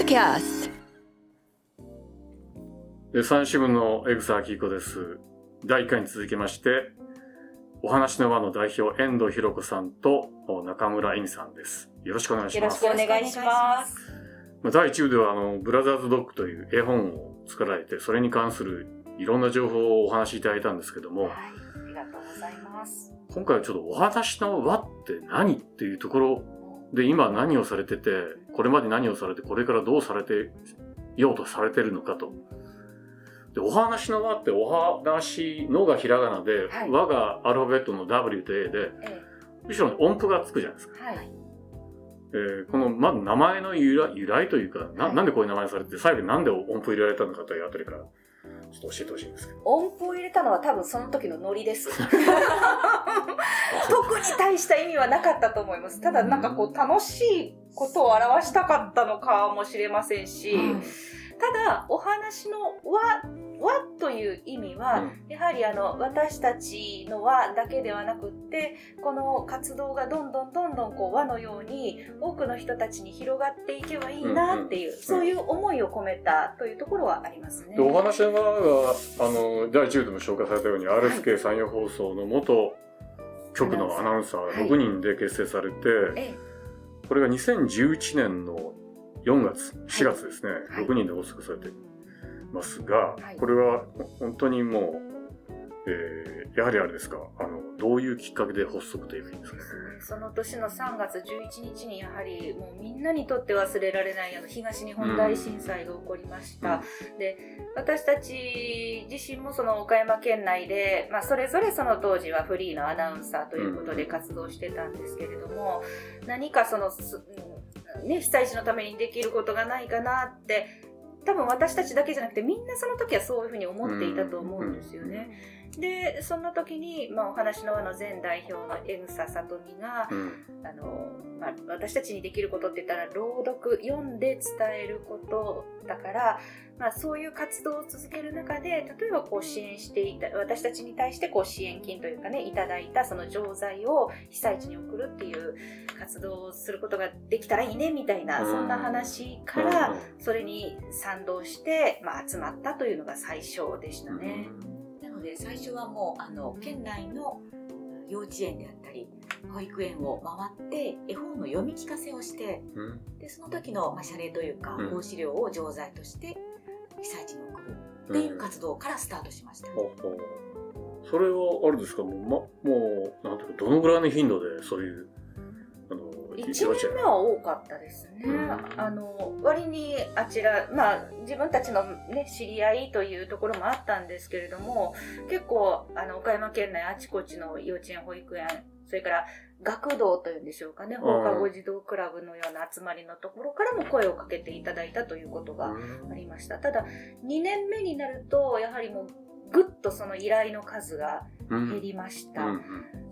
ドキャストで、三支部の江草明子です。第1回に続きまして、お話の輪の代表、遠藤博子さんとお中村恵美さんです。よろしくお願いします。よろしくお願いします。まあ第1部では、あの、ブラザーズドッグという絵本を作られて、それに関するいろんな情報をお話しいただいたんですけども、はい、ありがとうございます。今回はちょっとお話の輪って何っていうところで、今何をされてて、これまで何をされて、これからどうされてようとされてるのかと。で、お話の輪ってお話のがひらがなで、はい輪がアルファベットの W と A で、え後ろに音符がつくじゃないですか。えはい。えーこの、まず名前の由来由来というか、なはいなんでこういう名前にされて、最後になんで音符入れられたのかというあたりから、ちょっと教えてほしいんですけど。音符を入れたのは多分その時のノリです。特に大した意味はなかったと思います。ただなんかこう楽しいことを表したかったのかもしれませんし、ただお話の和和という意味は、やはりあの私たちの和だけではなくってこの活動がどんどんどんどんこう和のように多くの人たちに広がっていけばいいなっていう、そういう思いを込めたというところはありますね。でお話の側があの第10でも紹介されたように、RSK 山陽放送の元局のアナウンサー。はい6人で結成されて、えこれが2011年の4月4月ですね、はい。6人で発足されてますが、はい。これは本当にもう、えーやはりあれですか？あのどういうきっかけで発足というですか？ねえその年の3月11日にやはりもうみんなにとって忘れられないあの東日本大震災が起こりました、で私たち自身もその岡山県内で、まあ、それぞれその当時はフリーのアナウンサーということで活動してたんですけれども、何かそのね、被災地のためにできることがないかなって多分私たちだけじゃなくてみんなその時はそういうふうに思っていたと思うんですよね。でそんな時に、まあ、お話の輪の前代表の江草さとみがうん。あの、まあ、私たちにできることって言ったら朗読読んで伝えることだから、まあ、そういう活動を続ける中で例えばこう支援していた私たちに対してこう支援金というかねいただいたその錠剤を被災地に送るっていう活動をすることができたらいいねみたいな、うん。そんな話かうん。らそれに賛同して、まあ、集まったというのが最初でしたね。なので最初はもうあの県内の幼稚園であったり保育園を回って絵本の読み聞かせをしてうん。でその時の、まあ、謝礼というかうん。講師料を錠剤として被災地に送る。っていう活動からスタートしました。それはあれですかもう,、ま、もうなんていうかどのぐらいの頻度でそういう1年目は多かったですね、うん。あの割にあちらまあ自分たちの、ね、知り合いというところもあったんですけれども結構あの岡山県内あちこちの幼稚園保育園それから学童というんでしょうかね放課後児童クラブのような集まりのところからも声をかけていただいたということがありました。ただ2年目になるとやはりもうぐっとその依頼の数が減りました、うん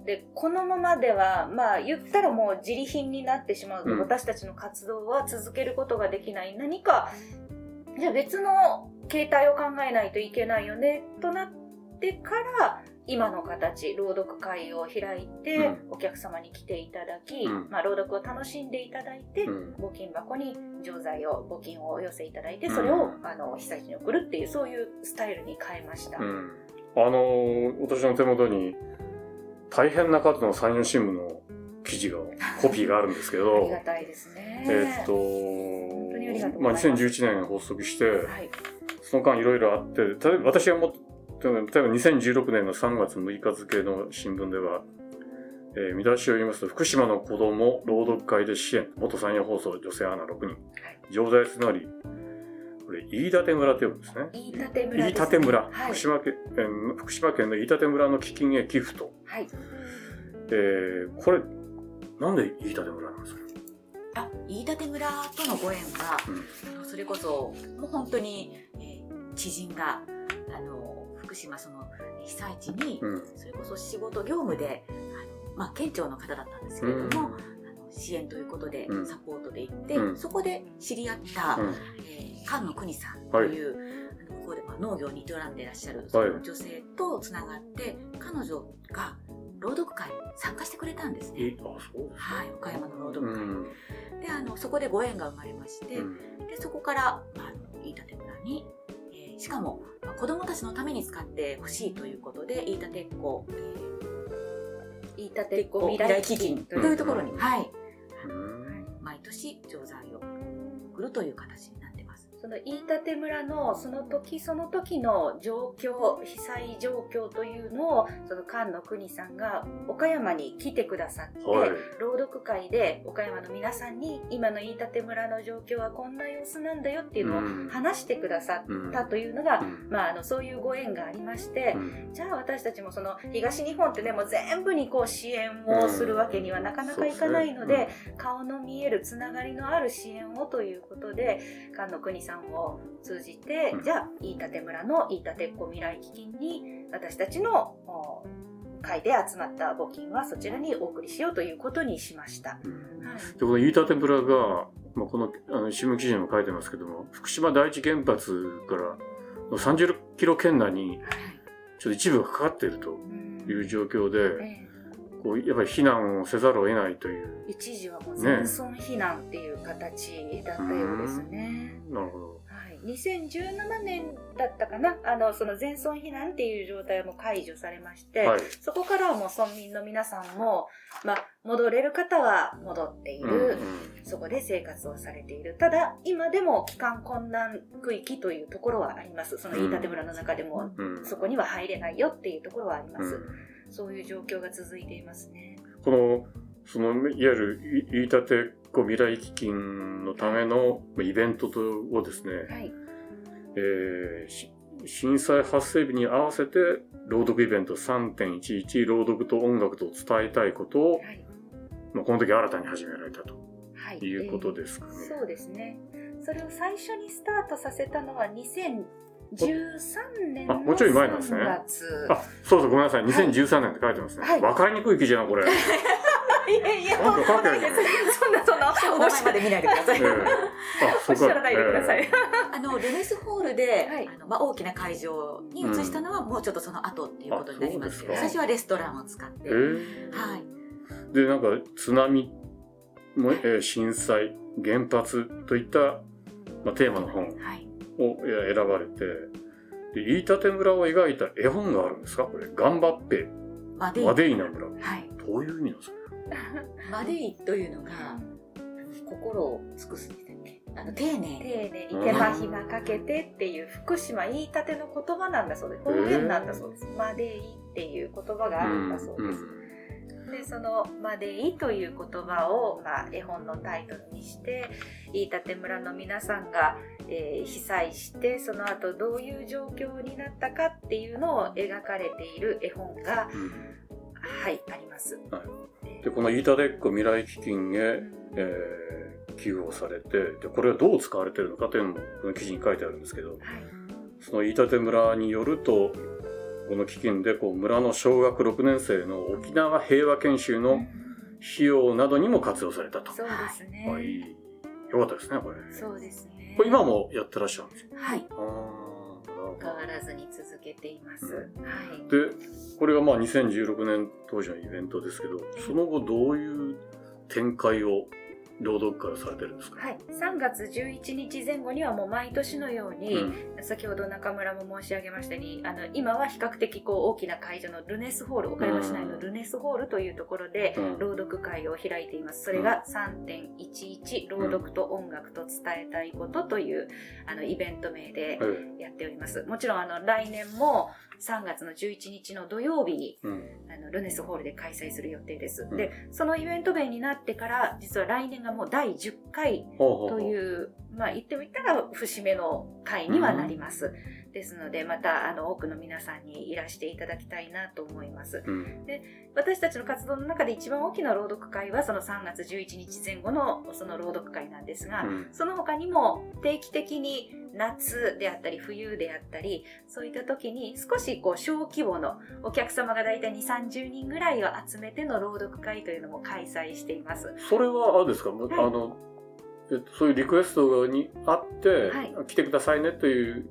でこのままではまあ言ったらもう自利品になってしまうと、うん。私たちの活動は続けることができない。何かじゃあ別の形態を考えないといけないよねとなってから今の形朗読会を開いて、うん。お客様に来ていただき、うん。まあ、朗読を楽しんでいただいて、うん。募金箱に錠剤を募金をお寄せいただいてうん。それを、あの被災地に送るっていうそういうスタイルに変えました。うん。あのー私の手元に大変な数の山陽新聞の記事がコピーがあるんですけ あどりがたいですね。えーっとまあ、ございます。2011年発足して、はい。その間いろいろあって、例えば私がも例えば2016年の3月6日付の新聞では、えー見出しを読みますと、福島の子供朗読会で支援、元山陽放送女性アナ6人、常在つなり、これ、飯舘村と呼ぶんですね。飯舘村です、飯舘村、はい。福島県、えー福島県の飯舘村の基金へ寄付と。はい。えーこれ、なんで飯舘村なんですか？あ飯舘村とのご縁は、うん。それこそもう本当に、えー知人があの福島その被災地に、うん。それこそ仕事業務であの、まあ、県庁の方だったんですけれども、支援ということでうん。サポートで行って、うん。そこで知り合った、うん。えー菅野邦さんという、あの向こうでまあ農業に営んでいらっしゃるその女性とつながって彼女が朗読会に参加してくれたんですね。はい、岡山の朗う読会、ん。であのそこでご縁が生まれまして、うん。でそこから、まあ、あの飯舘村に、えーしかも、まあ、子どもたちのために使ってほしいということで飯舘っ子、え飯舘ー、子未来基金というところに、うんはい、うん毎年錠剤を送るという形になってます。その飯舘村のその時その時の状況被災状況というのをその菅野国さんが岡山に来てくださって、はい。朗読会で岡山の皆さんに今の飯舘村の状況はこんな様子なんだよっていうのをうん。話してくださうんったというのが、うん。まあ、あのそういうご縁がありまして、うん。じゃあ私たちもその東日本ってねもう全部にこう支援をするわけにはなかなかいかないので,、顔の見えるつながりのある支援をということで菅野国さんを通じて、うん。じゃあ飯舘村の飯舘っ子未来基金に私たちのお会で集まった募金はそちらにお送りしようということにしました。うん。はい。でこの飯舘村が、まあ、このあの新聞記事にも書いてますけども福島第一原発からの30キロ圏内にちょっと一部がかかっているとうん。いう状況で、ええこうやっぱり避難をせざるを得ないという。一時はもう全村避難っていう形だったようですね。なるほど。はい、2017年だったかな？あのその全村避難っていう状態はもう解除されまして、はい。そこからはもう村民の皆さんも、まあ、戻れる方は戻っていうんる、そこで生活をされている。ただ今でも帰還困難区域というところはあります。その飯舘村の中でも、うん。うん。そこには入れないよっていうところはあります、うんそういう状況が続いていますね。このそのいわゆるい飯舘子未来基金のためのまあイベントとをですね、はい。えーし震災発生日に合わせて朗読イベント3.11朗読と音楽と伝えたいことを、はい。まあ、この時新たに始められたとはい。いうことですかね。そうですね。それを最初にスタートさせたのは2013年のあもうちょい前なんですね。3月。あそうそうごめんなさい。2013年って書いてますね、はい。分かりにくい記事やなこれ、え いやいや、そんなそんなそんなお名前まで見ないでください。おっしゃらないでください。えあのルネスホールで、はい。あのまあ、大きな会場に移したのはもうちょっとその後っていうことになりますけど、最初はレストランを使って、えーはい、でなんか津波も、えー震災原発といった、まあ、テーマの本。はい、をえー選ばれてで飯舘村を描いた絵本があるんですか？これ「頑張ってマデイ。マデイナ村」はい、どういう意味なんですか？マデイというのが心を尽くすんですよね。あの丁寧。丁寧。に手間暇かけてっていう福島言いたての言葉なんだそうです。方言なんだそうです。マデイっていう言葉があるんだそうです。でその「マデイ」という言葉を、まあ、絵本のタイトルにして飯舘村の皆さんが、えー被災してその後どういう状況になったかっていうのを描かれている絵本がうんうんはいあります。でこの飯舘っ子未来基金へ、うんえー寄付をされてでこれはどう使われてるのかというのもこの記事に書いてあるんですけどはいその飯舘村によるとこの基金でこう村の小学6年生の沖縄平和研修の費用などにも活用されたと。そうですね。はい、よかったですねこれ。そうですね。これ今もやってらっしゃるんですか？はい、変わらずに続けています。うん。はい。でこれがまあ2016年当時のイベントですけどその後どういう展開を朗読会をされてるんですか、はい、3月11日前後にはもう毎年のように、うん。先ほど中村も申し上げましたようにあの今は比較的こう大きな会場のルネスホール岡山市内のルネスホールというところでうん。朗読会を開いています。それが3.11朗読と音楽と伝えたいことというあのイベント名ではいやっております。もちろんあの来年も3月の11日の土曜日にうん。あのルネスホールで開催する予定です、うん。でそのイベント名になってから実は来年がもう第10回とういう、まあ言ってみたら節目の回にはなります。ですので、またあの多くの皆さんにいらしていただきたいなと思います。うん私たちの活動の中で一番大きな朗読会はその3月11日前後のその朗読会なんですが、うんその他にも定期的に夏であったり冬であったりそういった時に少しこう小規模のお客様が大体2 3 0人ぐらいを集めての朗読会というのも開催しています。それはあれですか、あのえっとそういうリクエストにあって、はい。来てくださいねという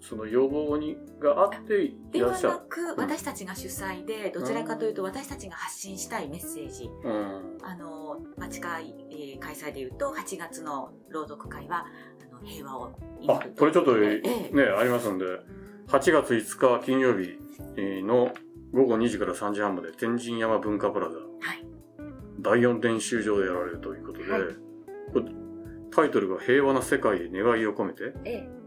その要望にがあっていではらっしゃる。なく、私たちが主催で、どちらかというと私たちが発信したいメッセージ。うん。あの、町会、えー開催でいうと、8月の朗読会は、あの平和を祈ある、これちょっとえね、えありますんで、8月5日金曜日えーの午後2時から3時半まで天神山文化プラザ、はい。第4練習場でやられるということで、はい。これタイトルが平和な世界へ願いを込めて、ええ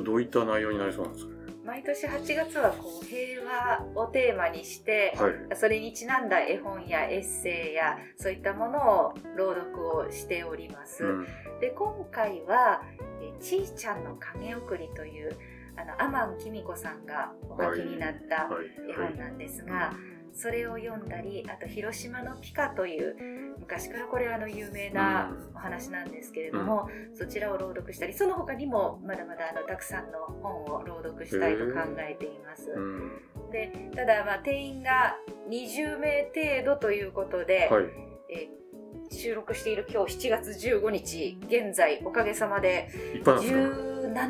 どういった内容になりそうなんですかね？毎年8月はこう平和をテーマにして、はい。それにちなんだ絵本やエッセイやそういったものを朗読をしております。うん。で今回は「えちいちゃんの影送り」というあのアマンキミコさんがお書きになったはい。絵はい本なんですが、それを読んだりあと「広島のピカ」という昔からこれあの有名なお話なんですけれども、そちらを朗読したりその他にもまだまだあのたくさんの本を朗読したいと考えています。うん。でただまあ定員が20名程度ということで、はい。えー収録している今日7月15日現在おかげさまでいっぱいなんですか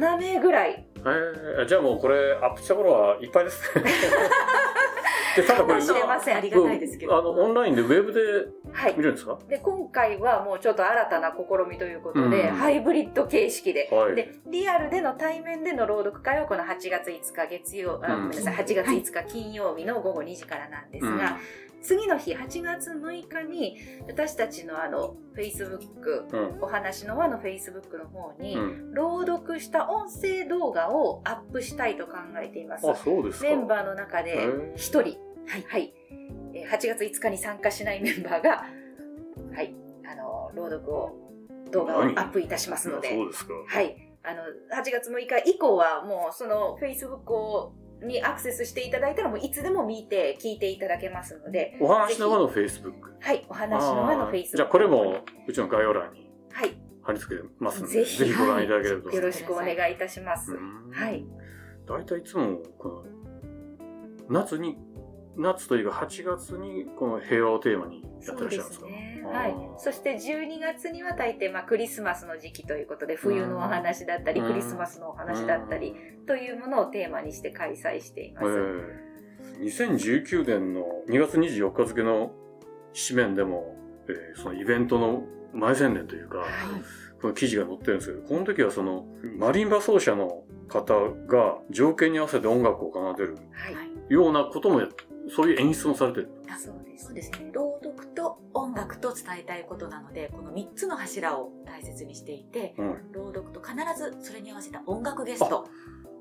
17名ぐらいえー、じゃあもうこれアップした頃はいっぱいですね。でただこれかもしれませんありがたいですけど。あのオンラインでウェブではい。見れるんですか？で今回はもうちょっと新たな試みということで、うん。ハイブリッド形式で,、はい。でリアルでの対面での朗読会はこの8月5日月曜あ、うん。ごめんなさい8月5日金曜日の午後2時からなんですが、次の日8月6日に私たちのあの Facebook うん。お話の輪の Facebook の方に、うん。朗読した音声動画をアップしたいと考えています。あ、そうですか。メンバーの中でへー。1人、はい、はい、えー8月5日に参加しないメンバーが、はい、あの、朗読を、動画をア何ップいたしますので、そうですか。はい、あの、8月6日以降はもうその Facebook をにアクセスしていただいたらもういつでも見て聞いていただけますので、お話の輪の Facebook？はい、お話の輪のあー Facebook。じゃあこれもうちの概要欄にはい、貼り付けますので、ぜひご覧いただければと思います。よろしくお願いいたします。うんはい。大体いつもこの夏に夏というか8月にこの平和をテーマにやってらっしゃるんですか？ね。はい。そして12月には大抵まあクリスマスの時期ということで冬のお話だったり、うんクリスマスのお話だったりというものをテーマにして開催しています。えー2019年の2月24日付の紙面でも、えーそのイベントの前宣伝というか、はい。この記事が載ってるんですけど、この時はそのマリンバ奏者の方が条件に合わせて音楽を奏でるようなこともやそういう演出もされてる。あそうですそうですね。朗読と音楽と伝えたいことなので、この3つの柱を大切にしていて、うん。朗読と必ずそれに合わせた音楽ゲスト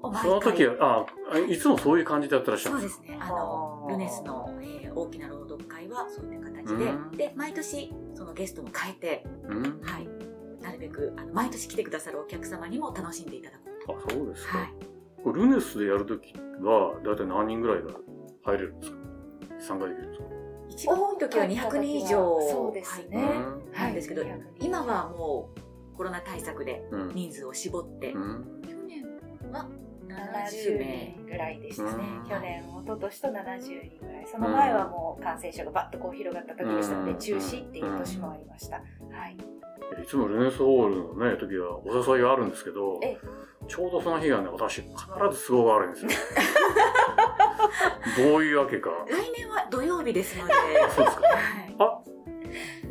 を毎その回。時は、あ、いつもそういう感じでやってらっしゃるんでか？そうですすね。あのルネスの、えー大きな朗読会はそういった形で、うんで毎年そのゲストも変えて、うん。はい、なるべくあの毎年来てくださるお客様にも楽しんでいただこうと。あ、そうですか。はい。ルネスでやるときは、だいたい何人ぐらいが入れるんですか？参加できるんですか？一番多い時は200人以上そうですねなんですけど、はい今はもうコロナ対策でうん。人数を絞って、うん。去年は70 70名人ぐらいでしたねうん。去年、一昨年と70人ぐらい。その前はもう感染症がバッとこう広がった時でしたので、うん中止っていう年もありました。はい。いつもルネスホールのね、時はお誘いがあるんですけどええ、ちょうどその日がね、私必ず都合が悪いんですよ。どういうわけか？来年は土曜日ですので、そうですか。はい、あ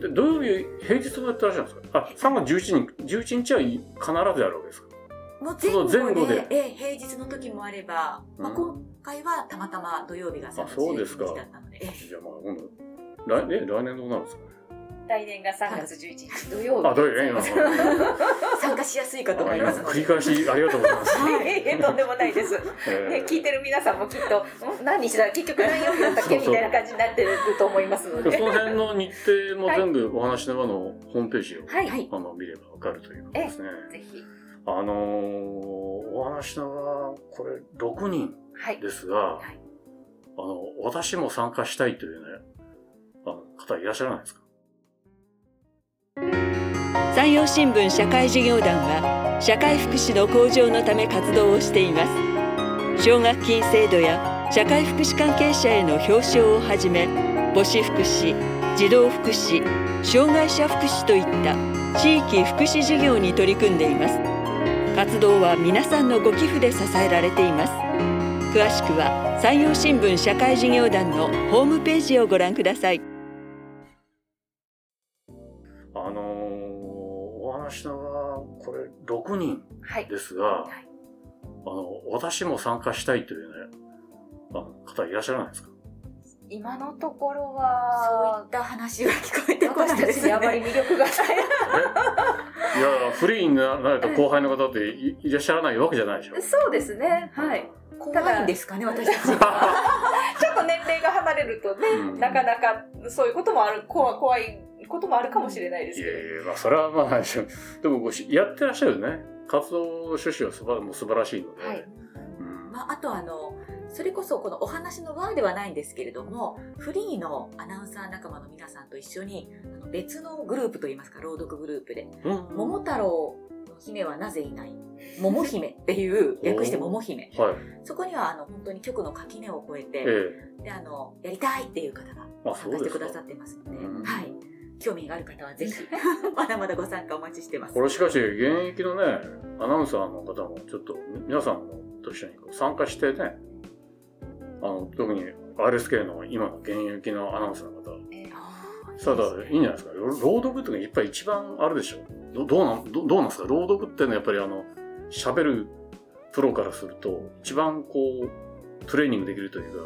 で土曜日、平日もやってらっしゃるんですか？あ、3月11日、11日は必ずやるわけですか？もう前後でで。ええ平日の時もあれば、まあ、うん。今回はたまたま土曜日が3あ月そうですか。11日だったので、ええ。じゃあまあ、今度、来年、来年どうなるんですかね？来年が3月11日土曜日。あ、どういう、ええな。参加しやすいかと思い今ます繰り返しありがとうございます。はい、とんでもないです。えね、聞いてる皆さんもきっと、ん何日だ結局何曜日だったっけみたいな感じになってると思いますので。ーその辺の日程も全部お話の輪のホームページを、はい、はいあの見ればわかるということですね。ぜひ。あのー、お話の輪、これ6人はい。ですが、はいあの、私も参加したいというね、あの方いらっしゃらないですか？山陽新聞社会事業団は社会福祉の向上のため活動をしています。奨学金制度や社会福祉関係者への表彰をはじめ母子福祉児童福祉障害者福祉といった地域福祉事業に取り組んでいます。活動は皆さんのご寄付で支えられています。詳しくは山陽新聞社会事業団のホームページをご覧ください。お話のはこれ6人はい。ですが、はいあの私も参加したいというねあの方いらっしゃらないですか？今のところそういはっ、た話が聞こえてこない私たですねちにあまり魅力がない。え いやフリーになられた後輩の方っていいらっしゃらないわけじゃないでしょそうですね。はい。怖いんですかね私たちが ちょっと年齢が離れるとね、うんなかなかそういうこともある、怖怖いこともあるかもしれないですけど。いやいや、まあ、それはまあ、でも、やってらっしゃるね。活動の趣旨はすばもう素晴らしいので。はい。うん。まあ、あとあのそれこそこのお話の輪ではないんですけれどもフリーのアナウンサー仲間の皆さんと一緒にあの別のグループといいますか朗読グループでうん「桃太郎の姫はなぜいない」「桃姫」っていう 略して桃姫。はい。そこにはあの本当に局の垣根を越えて、えであのやりたいっていう方があ参加してくださってますので。うんはい、興味がある方はぜひ まだまだご参加お待ちしてますこれしかし、現役のね、アナウンサーの方も、ちょっと、皆さんもと一緒にこう参加してね、あの、特に RSK の今の現役のアナウンサーの方、ただ、いいんじゃないですか。ろ朗読っていうのがやっぱり一番あるでしょ。どどうなん、どどうなんですか？朗読ってのはやっぱりあの、喋るプロからすると、一番こう、トレーニングできるというか、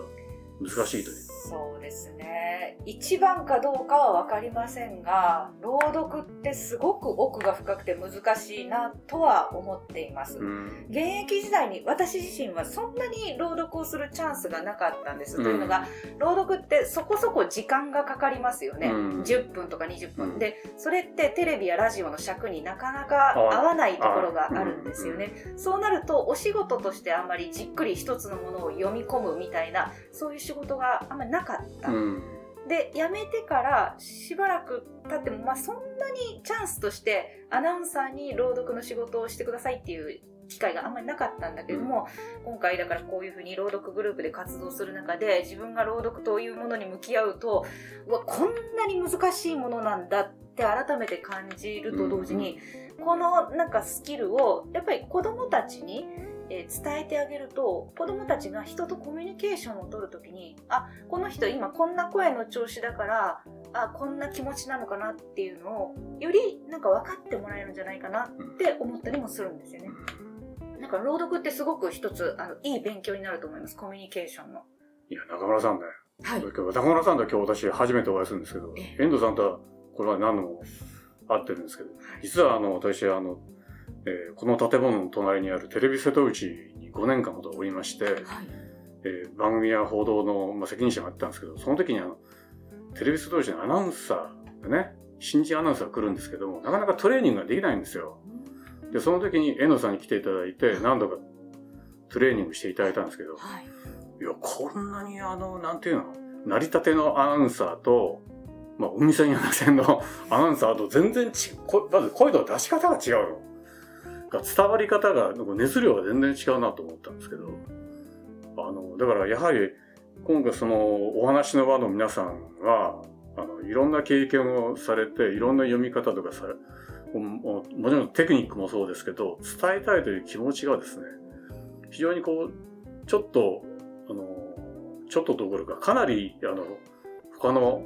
難しいというか。そうですね。一番かどうかは分かりませんが、朗読ってすごく奥が深くて難しいなとは思っています。うん。現役時代に私自身はそんなに朗読をするチャンスがなかったんです。うんというのが、朗読ってそこそこ時間がかかりますよね。うん10分とか20分、うんで、それってテレビやラジオの尺になかなか合わないところがあるんですよね。そうなると、お仕事としてあんまりじっくり一つのものを読み込むみたいな、そういう仕事があんまりなかった。うん。で辞めてからしばらく経っても、まあ、そんなにチャンスとしてアナウンサーに朗読の仕事をしてくださいっていう機会があんまりなかったんだけれども、今回だからこういうふうに朗読グループで活動する中で自分が朗読というものに向き合うとうわこんなに難しいものなんだって改めて感じると同時に、このなんかスキルをやっぱり子どもたちに、えー伝えてあげると子どもたちが人とコミュニケーションを取るときにあこの人今こんな声の調子だからあこんな気持ちなのかなっていうのをよりなんか分かってもらえるんじゃないかなって思ったりもするんですよね。なんか朗読ってすごく一つあのいい勉強になると思いますコミュニケーションの。いや、中村さんね。はい今日中村さんとは今日私初めてお会いするんですけどえ、遠藤さんとはこれは何度も会ってるんですけど、実はあの、私あの、えーこの建物の隣にあるテレビ瀬戸内に5年間ほどおりまして、はいえー番組や報道の、まあ、責任者もやってたんですけど、その時にあの、テレビ瀬戸内のアナウンサーがね、新人アナウンサーが来るんですけども、なかなかトレーニングができないんですよ。で、その時に遠藤さんに来ていただいて、何度かトレーニングしていただいたんですけど、はいいや、こんなにあの、なんていうの、成り立てのアナウンサーと、まあ、海線やな線のアナウンサーと全然ち、こまず声の出し方が違うの。伝わり方が、熱量が全然違うなと思ったんですけど、あの、だからやはり、今回その、お話の場の皆さんは、あの、いろんな経験をされて、いろんな読み方とかされ、もちろんテクニックもそうですけど、伝えたいという気持ちがですね、非常にこう、ちょっと、あの、ちょっとどころか、かなり、あの、他の、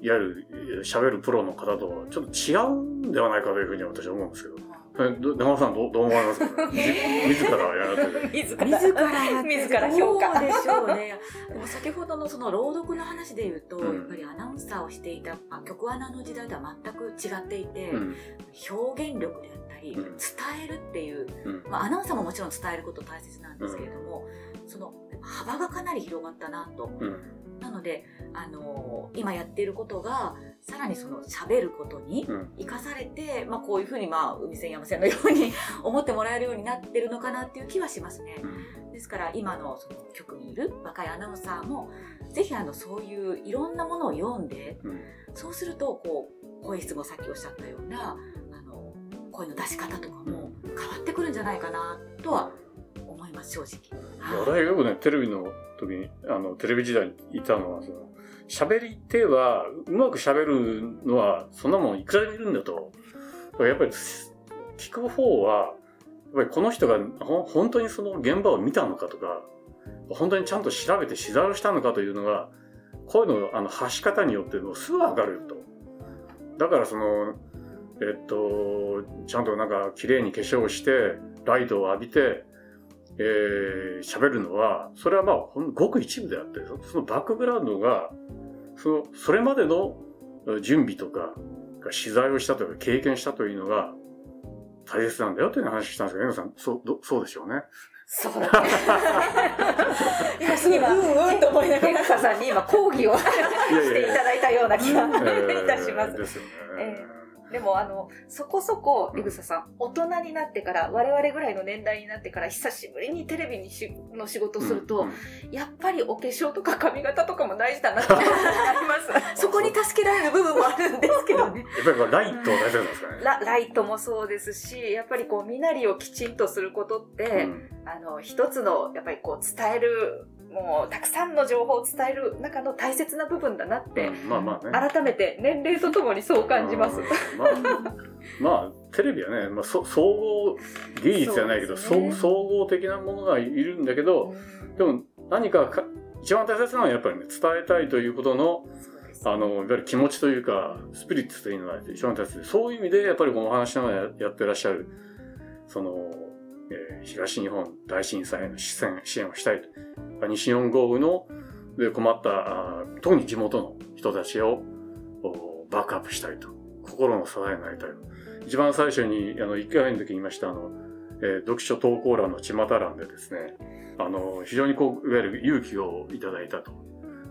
いわゆる喋るプロの方とはちょっと違うんではないかというふうに私は思うんですけ、ど。山田さんどうどう思われますか、自らやられて。る。自ら自ら評価。でしょうね。でも先ほどのその朗読の話で言うと、うん。やっぱりアナウンサーをしていた、まあ、局アナの時代とは全く違っていて、うん。表現力であったり、うん。伝えるっていう、うん。まあ、アナウンサーももちろん伝えること大切なんですけれども、その幅がかなり広がったなと。うん。なので、あのー今やっていることがさらにその喋ることにうん。生かされて、まあ、こういうふうに、まあ、海線山線のように 思ってもらえるようになってるのかなっていう気はしますね。ですから今のその局にいる若いアナウンサーもぜひあのそういういろんなものを読んでうん。そうするとこう声質もさっきおっしゃったようなあの声の出し方とかも変わってくるんじゃないかなとは思います正直。私がよくね、テレビの時に、あの、テレビ時代にいたのは、その、喋り手は、うまく喋るのは、そんなもんいくらでもいるんだと。だやっぱり、聞く方は、やっぱりこの人が本当にその現場を見たのかとか、本当にちゃんと調べて取材をしたのかというのが、こういうのあの発し方によってもすぐわかると。だからその、えっと、ちゃんとなんか綺麗に化粧して、ライトを浴びて、えー喋るのは、それはまあ、ごく一部であって、そのバックグラウンドが、その、それまでのえ準備とか、取材をしたとか経験したというのが大切なんだよという話をしたんですけど、エノさん、そう、どそうでしょうね。そうだね。今、うんうんと思いながら、江さんに今講義をしていただいたような気がいたします。ですよね。えでもあのそこそこ井草さん大人になってから我々ぐらいの年代になってから久しぶりにテレビにしの仕事をすると、やっぱりお化粧とか髪型とかも大事だなって 思いますそこに助けられる部分もあるんですけどね。やっぱりライト大切なんですかね。ラライトもそうですしやっぱりこう身なりをきちんとすることって、うんあの一つのやっぱりこう伝えるもうたくさんの情報を伝える中の大切な部分だなって、うんまあまあね。改めて年齢とともにそう感じます。うんまあ、まあ、テレビはね、まあ、そ総合技術じゃないけど、ね総総合的なものがいるんだけど、でも何かか一番大切なのはやっぱりね、伝えたいということの、あの、いわゆる気持ちというか、スピリッツというのが一番大切で、そういう意味で、やっぱりこのお話のややってらっしゃる、その、えー東日本大震災への支援支援をしたいと。西日本豪雨ので困った、特に地元の人たちをおバックアップしたいと。心の支えになりたいと。一番最初に、あの、1回目の時に言いました、あの、えー読書投稿欄の巷欄でですね、あの、非常にこう、いわゆる勇気をいただいたと。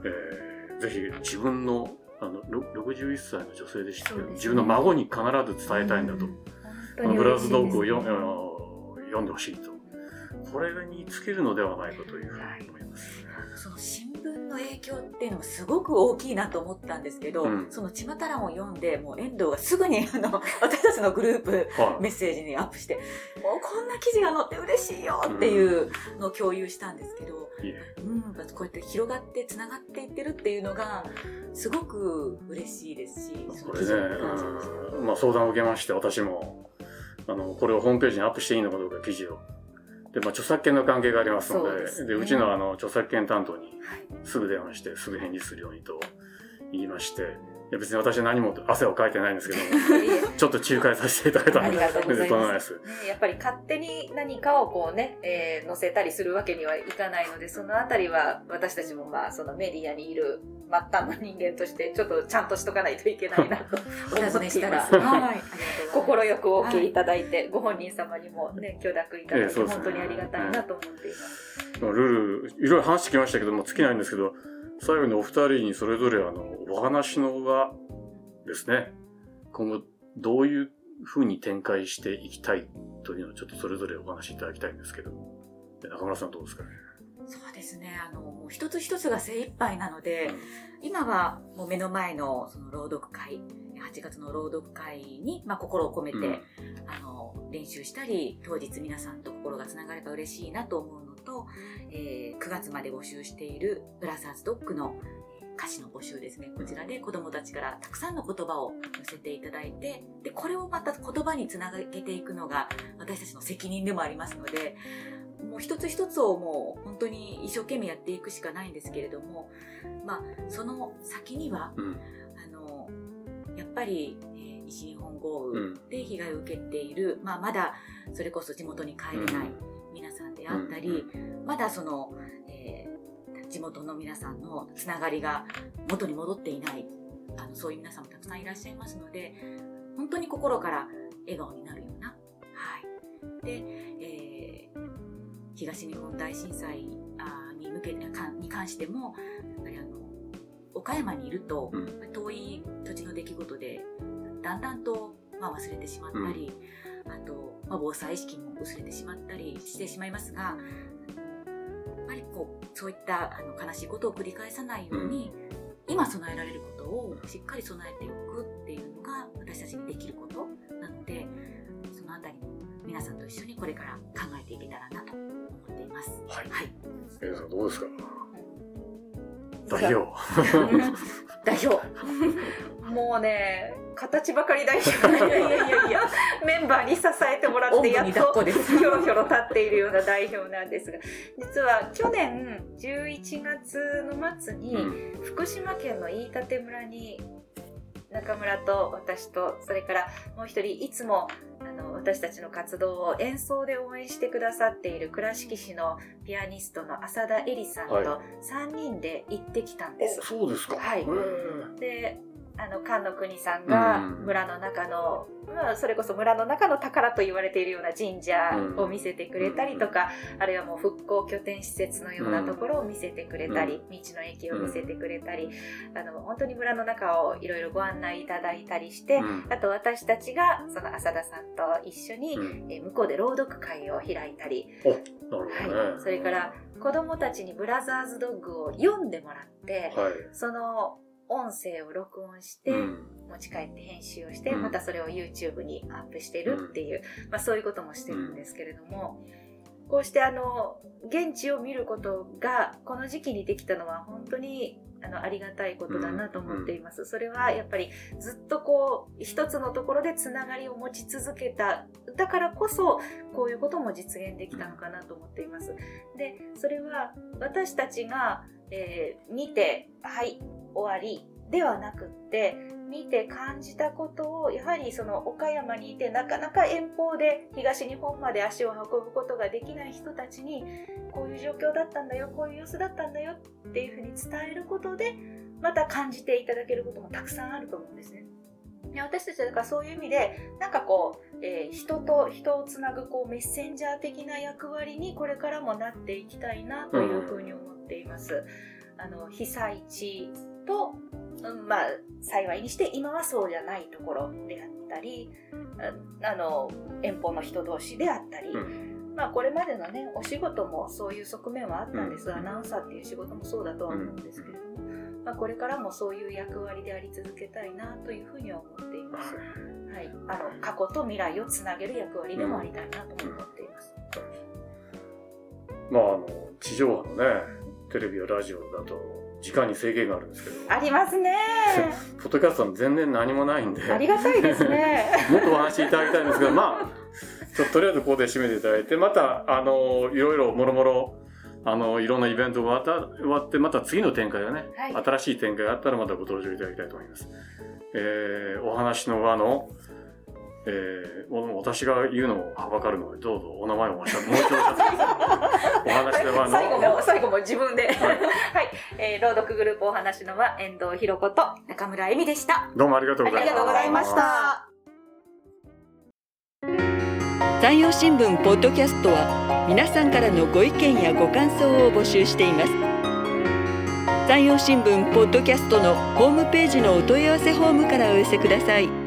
えーぜひ自分の、あの、ろ61歳の女性でしたけ？ど、ね自分の孫に必ず伝えたいんだと。本当あのにブラウズドッグを読んでほしいと。これに尽きるのではないかというふうに思います。その新聞の影響っていうのもすごく大きいなと思ったんですけど、うん。その巷欄を読んでもう遠藤がすぐに あの私たちのグループはい。メッセージにアップしてもうこんな記事が載って嬉しいよっていうのを共有したんですけど、いいねうん、こうやって広がってつながっていってるっていうのがすごく嬉しいですしこれねまあ、相談を受けまして、私も、あの、これをホームページにアップしていいのかどうか記事を。で、まあ、著作権の関係がありますので、うですねうちのあの、著作権担当にすぐ電話して、すぐ返事するようにと言いまして、いや別に私は何も汗をかいてないんですけども、ちょっと仲介させていただいたので、ありがとんでもないます。です。ね、やっぱり勝手に何かをこうね、えー載せたりするわけにはいかないので、そのあたりは私たちもまあそのメディアにいる末端の人間としてちょっとちゃんとしとかないといけないなと 思っています。心よくお受けいただいて、ご本人様にもね、許諾いただいて、本当にありがたいなと思っています。ルール、いろいろ話してきましたけども、尽きないんですけど、最後にお二人にそれぞれあの、お話のがですね、今後どういう風に展開していきたいというのをちょっとそれぞれお話しいただきたいんですけど中村さんどうですかね？そうですね。あのもう一つ一つが精一杯なので、今はもう目の前のその朗読会8月の朗読会に、まあ、心を込めて、うん。あの練習したり当日皆さんと心がつながれば嬉しいなと思うのと、えー9月まで募集しているブラザーズドッグのえー歌詞の募集ですね。こちらで子どもたちからたくさんの言葉を寄せていただいてでこれをまた言葉につなげていくのが私たちの責任でもありますのでもう一つ一つをもう本当に一生懸命やっていくしかないんですけれどもまあその先にはうん。あのやっぱり、えー西日本豪雨うん。で被害を受けている、まあ、まだそれこそ地元に帰れない皆さんであったり、まだその、えー地元の皆さんのつながりが元に戻っていないあのそういう皆さんもたくさんいらっしゃいますので本当に心から笑顔になる東日本大震災に向けに関してもやっぱりあの岡山にいると、うん。遠い土地の出来事でだんだんと、まあ、忘れてしまったり、あと、まあ、防災意識も薄れてしまったりしてしまいますがやっぱりこうそういったあの悲しいことを繰り返さないように、今備えられることをしっかり備えておくっていうのが私たちにできることなのでそのあたりも皆さんと一緒にこれから考えていけたらなとます。はい。はい、えーさんどうですか？代表。代表。もうね形ばかり大丈夫いやいやいやいやメンバーに支えてもらってやっとこですひょろひょろ立っているような代表なんですが実は去年11月の末にうん福島県の飯舘村に中村と私とそれからもう一人いつもあの私たちの活動を演奏で応援してくださっている倉敷市のピアニストの浅田絵里さんとはい3人で行ってきたんです。おそうですか。はいであの菅野国さんがうん。村の中の、まあ、それこそ村の中の宝と言われているような神社を見せてくれたりとか、あるいはもう復興拠点施設のようなところを見せてくれたり、道の駅を見せてくれたり、あの本当に村の中をいろいろご案内いただいたりして、うん。あと私たちがその浅田さんと一緒に、うん。えー向こうで朗読会を開いたり、ね。はい、それから子どもたちにブラザーズドッグを読んでもらって、はい。その音声を録音して、うん。持ち帰って編集をして、うん。またそれを YouTube にアップしてるっていう、まあ、そういうこともしてるんですけれども、こうしてあの現地を見ることがこの時期にできたのは本当にあのありがたいことだなと思っています。それはやっぱりずっとこう一つのところでつながりを持ち続けただからこそこういうことも実現できたのかなと思っています。でそれは私たちが、えー見てはい終わりではなくって見て感じたことをやはりその岡山にいてなかなか遠方で東日本まで足を運ぶことができない人たちにこういう状況だったんだよこういう様子だったんだよっていうふうに伝えることでまた感じていただけることもたくさんあると思うんですね。で私たちはだからそういう意味でなんかこう、えー人と人をつなぐこうメッセンジャー的な役割にこれからもなっていきたいなというふうに思っています。あの被災地と、うんまあ幸いにして今はそうじゃないところであったりああの遠方の人同士であったり、うんまあこれまでのねお仕事もそういう側面はあったんですが、うんアナウンサーっていう仕事もそうだとは思うんですけれども、まあ、これからもそういう役割であり続けたいなというふうには思っています。はい、あの過去と未来をつなげる役割でもありたいなとも思っています。まああの地上波のねテレビやラジオだと時間に制限があるんですけど、ありますね。ポッドキャストは全然何もないんで、ありがたいですね。もっとお話しいただきたいんですけど、まあ、ちょっととりあえずここで締めていただいて、また、あの、いろいろもろもろ、あの、いろんなイベントが終わった終わって、また次の展開がね、はい新しい展開があったらまたご登場いただきたいと思います。えー、お話の輪の、えー、お私が言うのもはばかるので、どうぞお名前をおっしゃって、もう一度おっしゃってください。お話の輪の、最後も最後も自分で、はい。はい。えー朗読グループお話のは遠藤ひろ子と中村恵美でした。どうもありがとうございます。ありがとうございました。山陽新聞ポッドキャストは皆さんからのご意見やご感想を募集しています。山陽新聞ポッドキャストのホームページのお問い合わせフォームからお寄せください